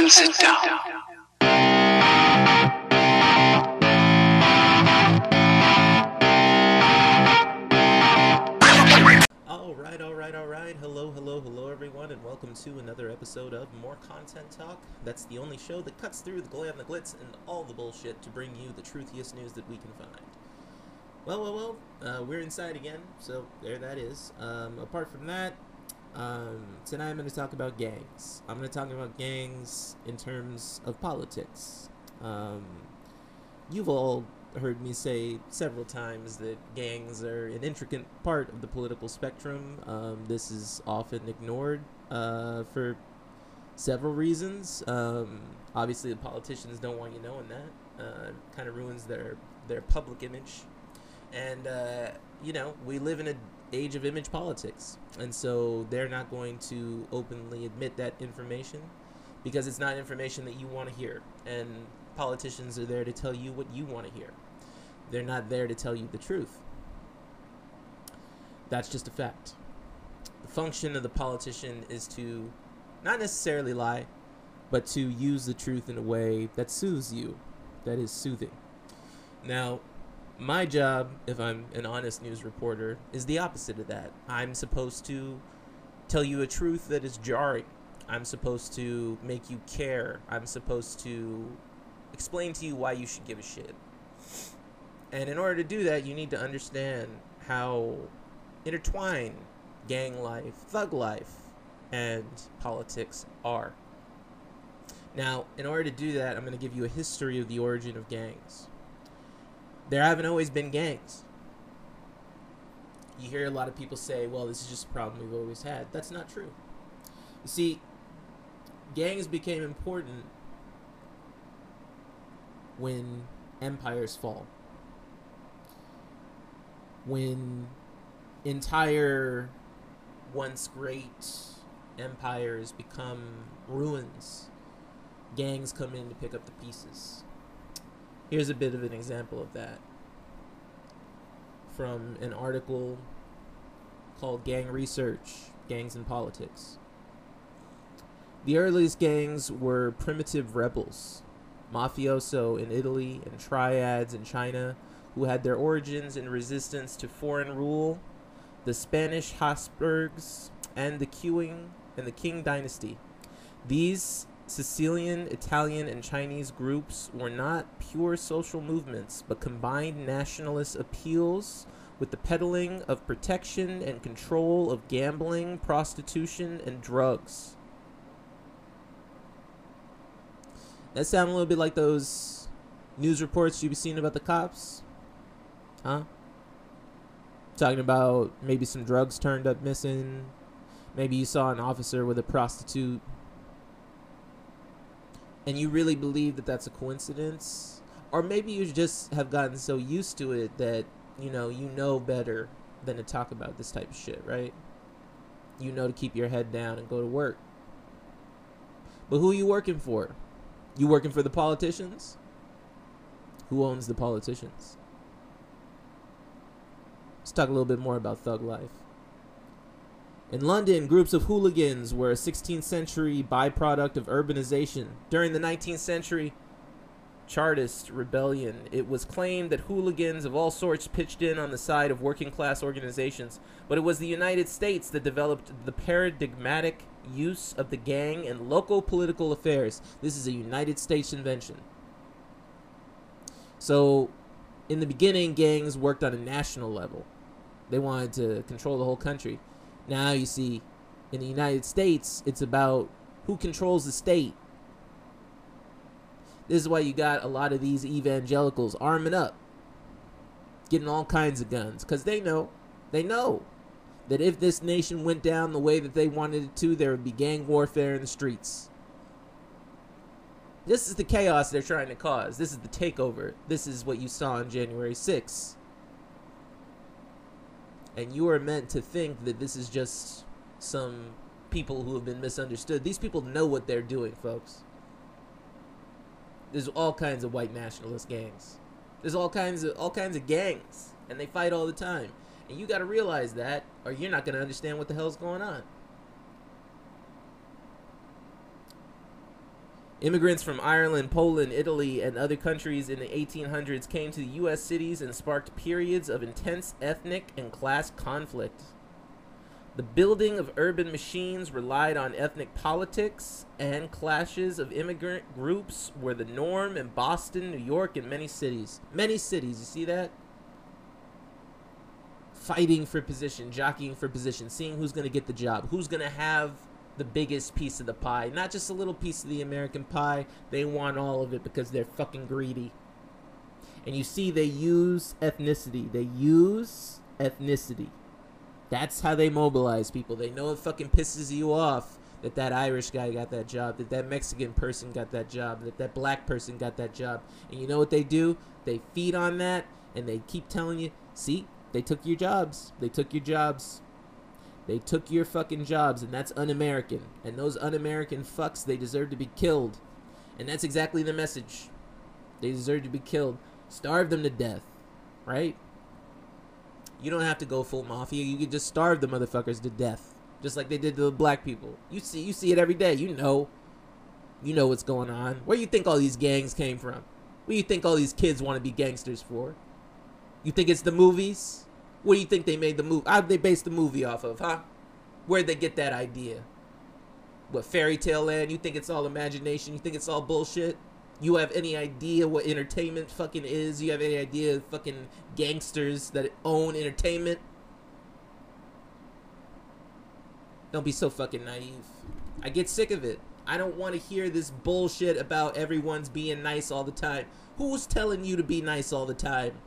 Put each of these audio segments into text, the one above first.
and sit down. All right, all right, all right. Hello, hello, hello, everyone, and welcome to another episode of More Content Talk. That's the only show that cuts through the glam, the glitz, and all the bullshit to bring you the truthiest news that we can find. Well, well, well, uh, we're inside again, so there that is. Um, apart from that, um, tonight I'm going to talk about gangs. I'm going to talk about gangs in terms of politics. Um, you've all heard me say several times that gangs are an intricate part of the political spectrum. Um, this is often ignored uh, for several reasons. Um, obviously, the politicians don't want you knowing that. Uh, kind of ruins their their public image, and uh, you know we live in an age of image politics, and so they're not going to openly admit that information because it's not information that you want to hear, and politicians are there to tell you what you want to hear. They're not there to tell you the truth. That's just a fact. The function of the politician is to not necessarily lie, but to use the truth in a way that soothes you, that is soothing. Now, my job, if I'm an honest news reporter, is the opposite of that. I'm supposed to tell you a truth that is jarring. I'm supposed to make you care. I'm supposed to explain to you why you should give a shit. And in order to do that, you need to understand how intertwined gang life, thug life, and politics are. Now, in order to do that, I'm going to give you a history of the origin of gangs. There haven't always been gangs. You hear a lot of people say, well, this is just a problem we've always had. That's not true. You see, gangs became important when empires fall. When entire once great empires become ruins, gangs come in to pick up the pieces. Here's a bit of an example of that from an article called Gang Research Gangs and Politics. The earliest gangs were primitive rebels, mafioso in Italy and triads in China, who had their origins in resistance to foreign rule, the Spanish Habsburgs, and the Qing and the Qing dynasty. These Sicilian, Italian, and Chinese groups were not pure social movements, but combined nationalist appeals with the peddling of protection and control of gambling, prostitution, and drugs. That sound a little bit like those news reports you've seen about the cops? Huh? Talking about maybe some drugs turned up missing. Maybe you saw an officer with a prostitute. And you really believe that that's a coincidence? Or maybe you just have gotten so used to it that, you know, you know better than to talk about this type of shit, right? You know to keep your head down and go to work. But who are you working for? You working for the politicians? Who owns the politicians? Let's talk a little bit more about thug life. In London, groups of hooligans were a 16th century byproduct of urbanization. During the 19th century Chartist rebellion, it was claimed that hooligans of all sorts pitched in on the side of working class organizations, but it was the United States that developed the paradigmatic use of the gang in local political affairs. This is a United States invention. So, in the beginning, gangs worked on a national level. They wanted to control the whole country. Now, you see, in the United States, it's about who controls the state. This is why you got a lot of these evangelicals arming up, getting all kinds of guns, because they know, they know that if this nation went down the way that they wanted it to, there would be gang warfare in the streets. This is the chaos they're trying to cause. This is the takeover. This is what you saw on January 6th. And you are meant to think that this is just some people who have been misunderstood. These people know what they're doing, folks. There's all kinds of white nationalist gangs. There's all kinds of all kinds of gangs, and they fight all the time. And you got to realize that, or you're not going to understand what the hell's going on. Immigrants from Ireland, Poland, Italy, and other countries in the 1800s came to the U.S. cities and sparked periods of intense ethnic and class conflict. The building of urban machines relied on ethnic politics, and clashes of immigrant groups were the norm in Boston, New York, and many cities. Many cities, you see that? Fighting for position, jockeying for position, seeing who's going to get the job, who's going to have the biggest piece of the pie, not just a little piece of the American pie. They want all of it because they're fucking greedy. And you see, they use ethnicity. They use ethnicity. That's how they mobilize people. They know it fucking pisses you off that that Irish guy got that job, that that Mexican person got that job, that that black person got that job. And you know what they do? They feed on that and they keep telling you, see, they took your jobs. They took your jobs. They took your fucking jobs, and that's un American. And those un American fucks, they deserve to be killed. And that's exactly the message. They deserve to be killed. Starve them to death, right? You don't have to go full mafia. You can just starve the motherfuckers to death, just like they did to the black people. You see, you see it every day. You know, you know what's going on. Where you think all these gangs came from? What do you think all these kids want to be gangsters for? You think it's the movies? What do you think they made the movie? How they based the movie off of, huh? Where'd they get that idea? What fairy tale land? You think it's all imagination? You think it's all bullshit? You have any idea what entertainment fucking is? You have any idea of fucking gangsters that own entertainment? Don't be so fucking naive. I get sick of it. I don't want to hear this bullshit about everyone's being nice all the time. Who's telling you to be nice all the time?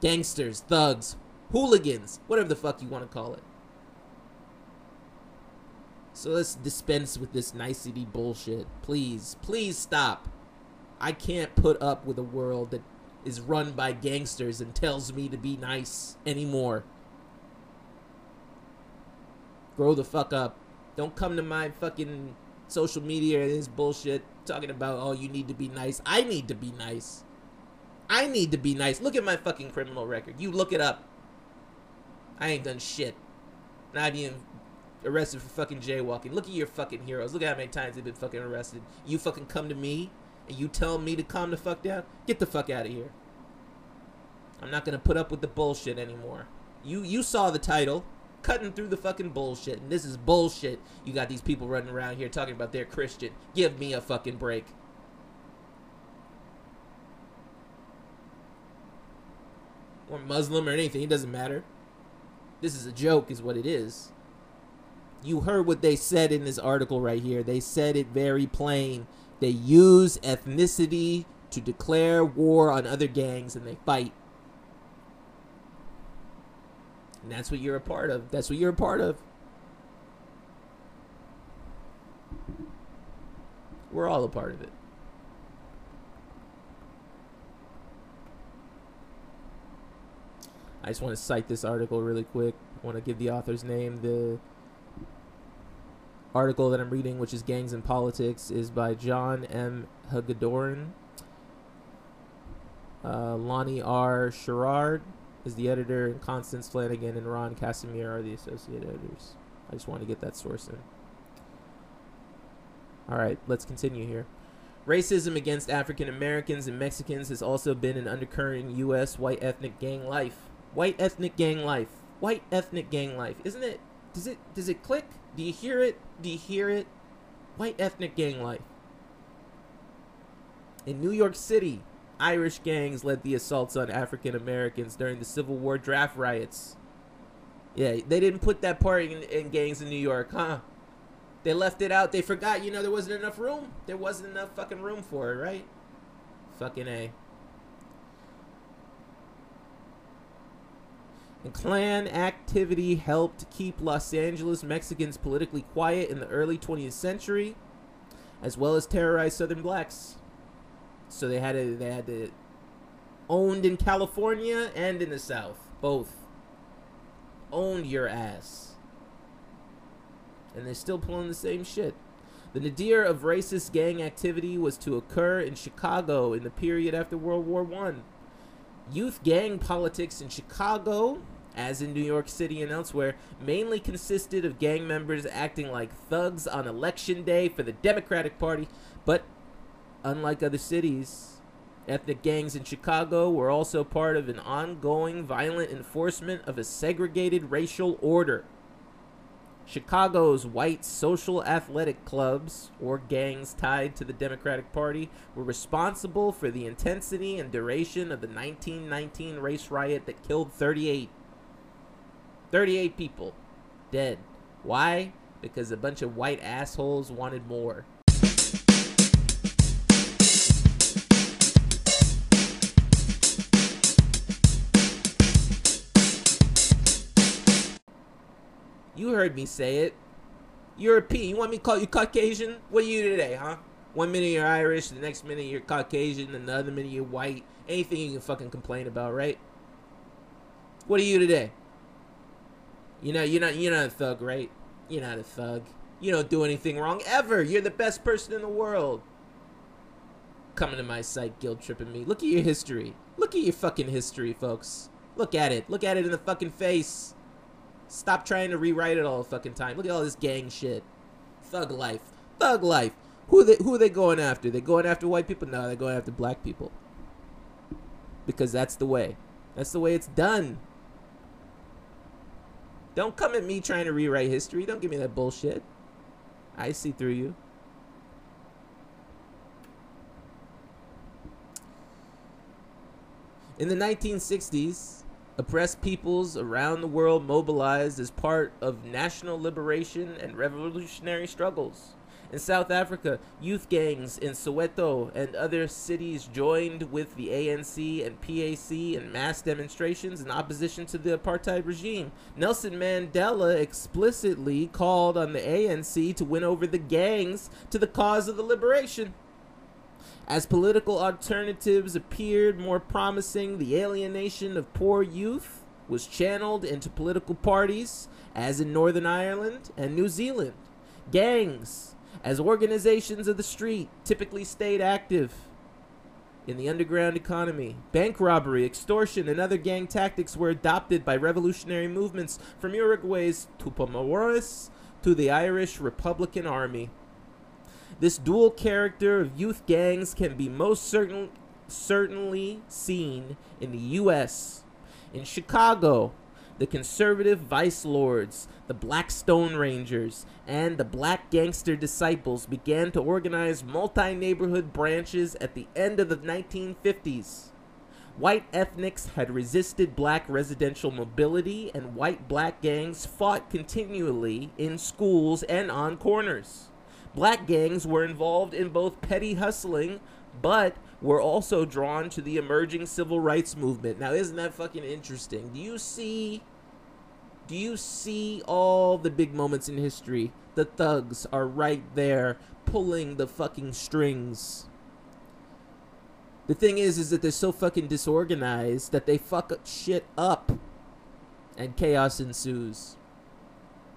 Gangsters, thugs, hooligans, whatever the fuck you want to call it. So let's dispense with this nicety bullshit. Please, please stop. I can't put up with a world that is run by gangsters and tells me to be nice anymore. Grow the fuck up. Don't come to my fucking social media and this bullshit talking about, oh, you need to be nice. I need to be nice. I need to be nice. Look at my fucking criminal record. You look it up. I ain't done shit. Not even arrested for fucking jaywalking. Look at your fucking heroes. Look at how many times they've been fucking arrested. You fucking come to me and you tell me to calm the fuck down? Get the fuck out of here. I'm not gonna put up with the bullshit anymore. You you saw the title. Cutting through the fucking bullshit. And this is bullshit. You got these people running around here talking about they're Christian. Give me a fucking break. Or Muslim or anything. It doesn't matter. This is a joke, is what it is. You heard what they said in this article right here. They said it very plain. They use ethnicity to declare war on other gangs and they fight. And that's what you're a part of. That's what you're a part of. We're all a part of it. I just want to cite this article really quick. I want to give the author's name. The article that I'm reading, which is Gangs and Politics, is by John M. Hagedorn. Uh, Lonnie R. Sherrod is the editor, and Constance Flanagan and Ron Kassimir are the associate editors. I just want to get that source in. All right, let's continue here. Racism against African Americans and Mexicans has also been an undercurrent in U.S. white ethnic gang life. White ethnic gang life. White ethnic gang life. Isn't it? Does it? Does it click? Do you hear it? Do you hear it? White ethnic gang life. In New York City, Irish gangs led the assaults on African Americans during the Civil War draft riots. Yeah, they didn't put that part in, in, gangs in New York, huh? They left it out. They forgot, you know, there wasn't enough room. There wasn't enough fucking room for it, right? Fucking A. And Klan activity helped keep Los Angeles Mexicans politically quiet in the early 20th century, as well as terrorize Southern blacks. So they had it. They had it owned in California and in the South, both owned your ass, and they're still pulling the same shit. The nadir of racist gang activity was to occur in Chicago in the period after World War One. Youth gang politics in Chicago, as in New York City and elsewhere, mainly consisted of gang members acting like thugs on election day for the Democratic Party, but unlike other cities, ethnic gangs in Chicago were also part of an ongoing violent enforcement of a segregated racial order. Chicago's white social athletic clubs, or gangs tied to the Democratic Party, were responsible for the intensity and duration of the 1919 race riot that killed 38. 38 people dead. Why? Because a bunch of white assholes wanted more. Heard me say it. European. You want me to call you Caucasian? What are you today, huh? One minute you're Irish, the next minute you're Caucasian, and the other minute you're white. Anything you can fucking complain about, right? What are you today? You know, you're not you're not a thug, right? You're not a thug. You don't do anything wrong ever. You're the best person in the world. Coming to my site, guilt tripping me. Look at your history. Look at your fucking history, folks. Look at it. Look at it in the fucking face. Stop trying to rewrite it all the fucking time. Look at all this gang shit. Thug life. Thug life. Who they who are they going after? They going after white people? No, they're going after black people. Because that's the way. That's the way it's done. Don't come at me trying to rewrite history. Don't give me that bullshit. I see through you. In the 1960s, oppressed peoples around the world mobilized as part of national liberation and revolutionary struggles. In South Africa, youth gangs in Soweto and other cities joined with the ANC and PAC in mass demonstrations in opposition to the apartheid regime. Nelson Mandela explicitly called on the ANC to win over the gangs to the cause of the liberation. As political alternatives appeared more promising, the alienation of poor youth was channeled into political parties, as in Northern Ireland and New Zealand. Gangs, as organizations of the street, typically stayed active in the underground economy. Bank robbery, extortion, and other gang tactics were adopted by revolutionary movements from Uruguay's Tupamaros to the Irish Republican Army. This dual character of youth gangs can be most certain, certainly seen in the U.S. In Chicago, the conservative vice lords, the Black Stone Rangers, and the Black Gangster Disciples began to organize multi neighborhood branches at the end of the 1950s. White ethnics had resisted black residential mobility, and white black gangs fought continually in schools and on corners. Black gangs were involved in both petty hustling, but were also drawn to the emerging civil rights movement. Now, isn't that fucking interesting? Do you see do you see all the big moments in history? The thugs are right there pulling the fucking strings. The thing is is that they're so fucking disorganized that they fuck shit up and chaos ensues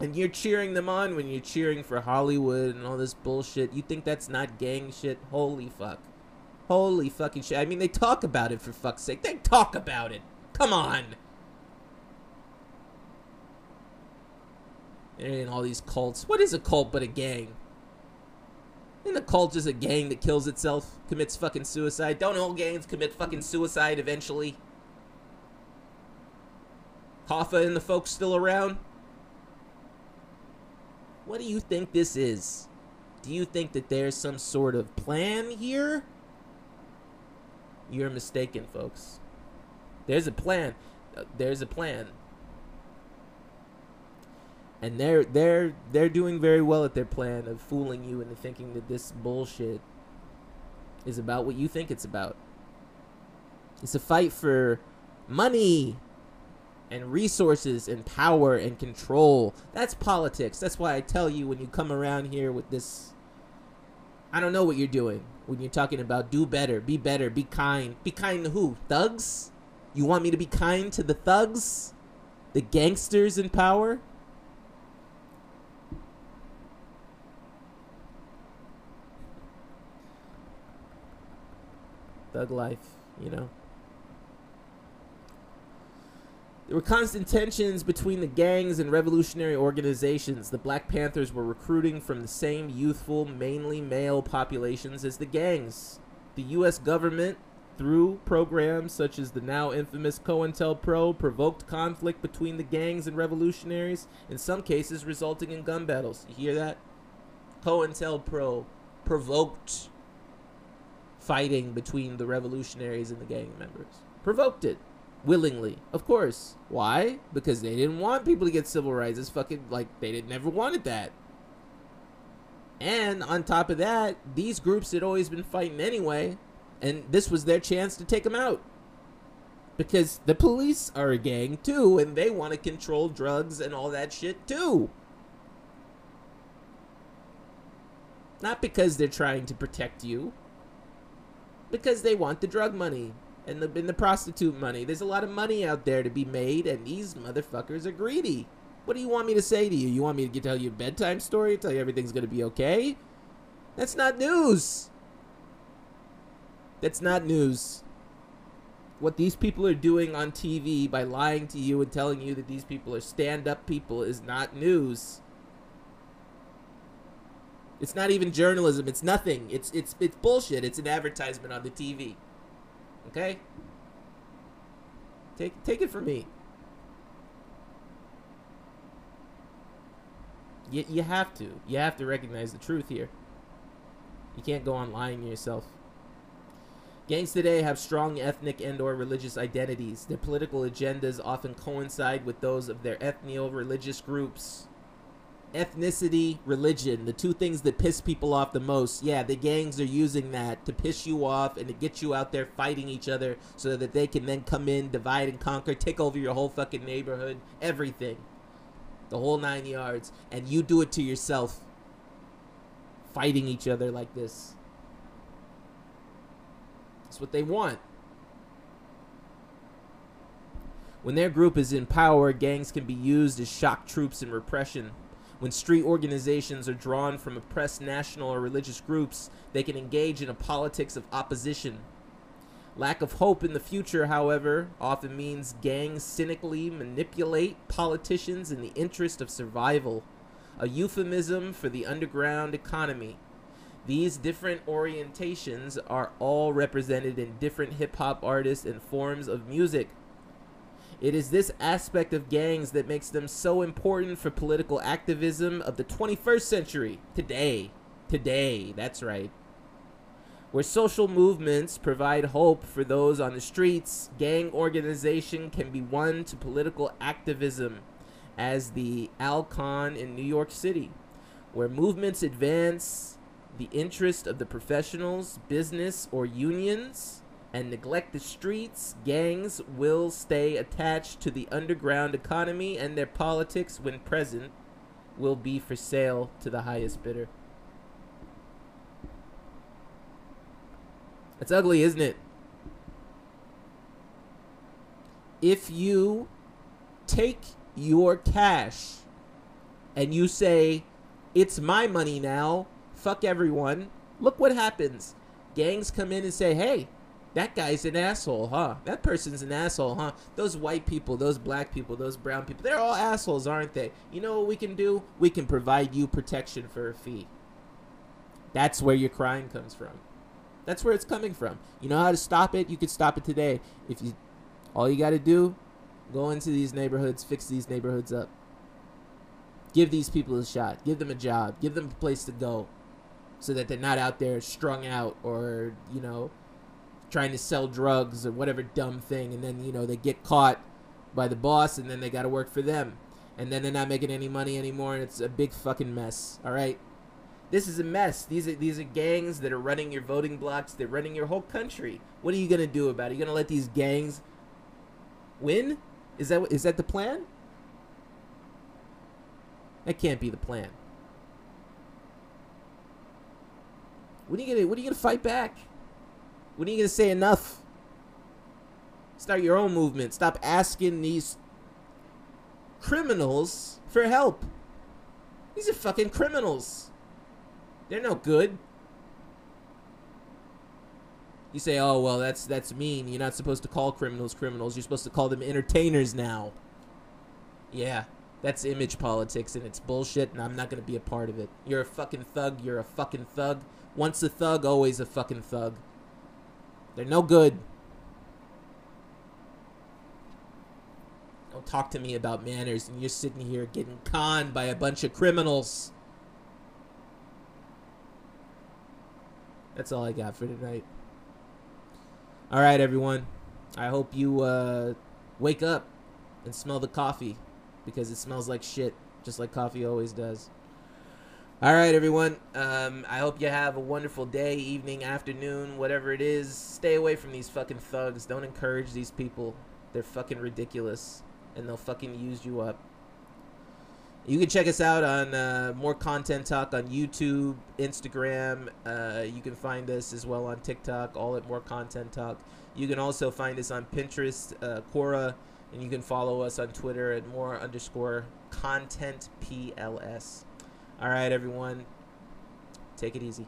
and you're cheering them on when you're cheering for Hollywood and all this bullshit. You think that's not gang shit? Holy fuck. Holy fucking shit. I mean, they talk about it for fuck's sake. They talk about it. Come on. And all these cults. What is a cult but a gang? Isn't a cult just a gang that kills itself, commits fucking suicide? Don't all gangs commit fucking suicide eventually? Hoffa and the folks still around? What do you think this is? Do you think that there's some sort of plan here? You're mistaken, folks. There's a plan. Uh, there's a plan. And they're they're they're doing very well at their plan of fooling you into thinking that this bullshit is about what you think it's about. It's a fight for money and resources and power and control. That's politics. That's why I tell you when you come around here with this I don't know what you're doing when you're talking about do better, be better, be kind. Be kind to who? Thugs? You want me to be kind to the thugs? The gangsters in power? Thug life, you know. There were constant tensions between the gangs and revolutionary organizations. The Black Panthers were recruiting from the same youthful, mainly male populations as the gangs. The U.S. government, through programs such as the now infamous COINTELPRO, provoked conflict between the gangs and revolutionaries, in some cases resulting in gun battles. You hear that? COINTELPRO provoked fighting between the revolutionaries and the gang members. Provoked it willingly, of course. Why? Because they didn't want people to get civil rights. It's fucking like they didn't never wanted that. And on top of that, these groups had always been fighting anyway, and this was their chance to take them out. Because the police are a gang too, and they want to control drugs and all that shit too. Not because they're trying to protect you, because they want the drug money and the, and the prostitute money. There's a lot of money out there to be made, and these motherfuckers are greedy. What do you want me to say to you? You want me to tell you a bedtime story? Tell you everything's to be okay? That's not news. That's not news. What these people are doing on TV by lying to you and telling you that these people are stand up people is not news. It's not even journalism. It's nothing. It's it's it's bullshit. It's an advertisement on the TV. Okay? Take take it from me. You, you have to. You have to recognize the truth here. You can't go on lying to yourself. Gangs today have strong ethnic and or religious identities. Their political agendas often coincide with those of their ethno-religious groups ethnicity, religion, the two things that piss people off the most. Yeah, the gangs are using that to piss you off and to get you out there fighting each other so that they can then come in, divide and conquer, take over your whole fucking neighborhood, everything. The whole nine yards. And you do it to yourself. Fighting each other like this. That's what they want. When their group is in power, gangs can be used as shock troops in repression. When street organizations are drawn from oppressed national or religious groups, they can engage in a politics of opposition. Lack of hope in the future, however, often means gangs cynically manipulate politicians in the interest of survival, a euphemism for the underground economy. These different orientations are all represented in different hip hop artists and forms of music. It is this aspect of gangs that makes them so important for political activism of the 21st century. Today. Today. That's right. Where social movements provide hope for those on the streets, gang organization can be won to political activism, as the Alcon in New York City, where movements advance the interest of the professionals, business, or unions and neglect the streets, gangs will stay attached to the underground economy, and their politics, when present, will be for sale to the highest bidder. It's ugly, isn't it? If you take your cash and you say, it's my money now, fuck everyone, look what happens. Gangs come in and say, hey, that guy's an asshole, huh? That person's an asshole, huh? Those white people, those black people, those brown people, they're all assholes, aren't they? You know what we can do? We can provide you protection for a fee. That's where your crime comes from. That's where it's coming from. You know how to stop it? You could stop it today. If you all you got to do, go into these neighborhoods, fix these neighborhoods up. Give these people a shot. Give them a job. Give them a place to go so that they're not out there strung out or, you know, trying to sell drugs or whatever dumb thing, and then you know they get caught by the boss, and then they got to work for them, and then they're not making any money anymore, and it's a big fucking mess. All right, this is a mess. These are these are gangs that are running your voting blocks. They're running your whole country. What are you gonna do about it? Are you gonna let these gangs win? Is that is that the plan? That can't be the plan. What are you gonna What are you gonna fight back? When are you to say enough? Start your own movement. Stop asking these criminals for help. These are fucking criminals. They're no good. You say, "Oh, well, that's that's mean. You're not supposed to call criminals criminals. You're supposed to call them entertainers now." Yeah, that's image politics and it's bullshit and I'm not to be a part of it. You're a fucking thug, you're a fucking thug. Once a thug, always a fucking thug. They're no good. Don't talk to me about manners and you're sitting here getting conned by a bunch of criminals. That's all I got for tonight. All right, everyone. I hope you uh, wake up and smell the coffee because it smells like shit, just like coffee always does. All right, everyone. Um, I hope you have a wonderful day, evening, afternoon, whatever it is. Stay away from these fucking thugs. Don't encourage these people. They're fucking ridiculous, and they'll fucking use you up. You can check us out on uh, more content talk on YouTube, Instagram. Uh, you can find us as well on TikTok, all at more content talk. You can also find us on Pinterest, uh, Quora, and you can follow us on Twitter at more underscore content PLS. All right, everyone, take it easy.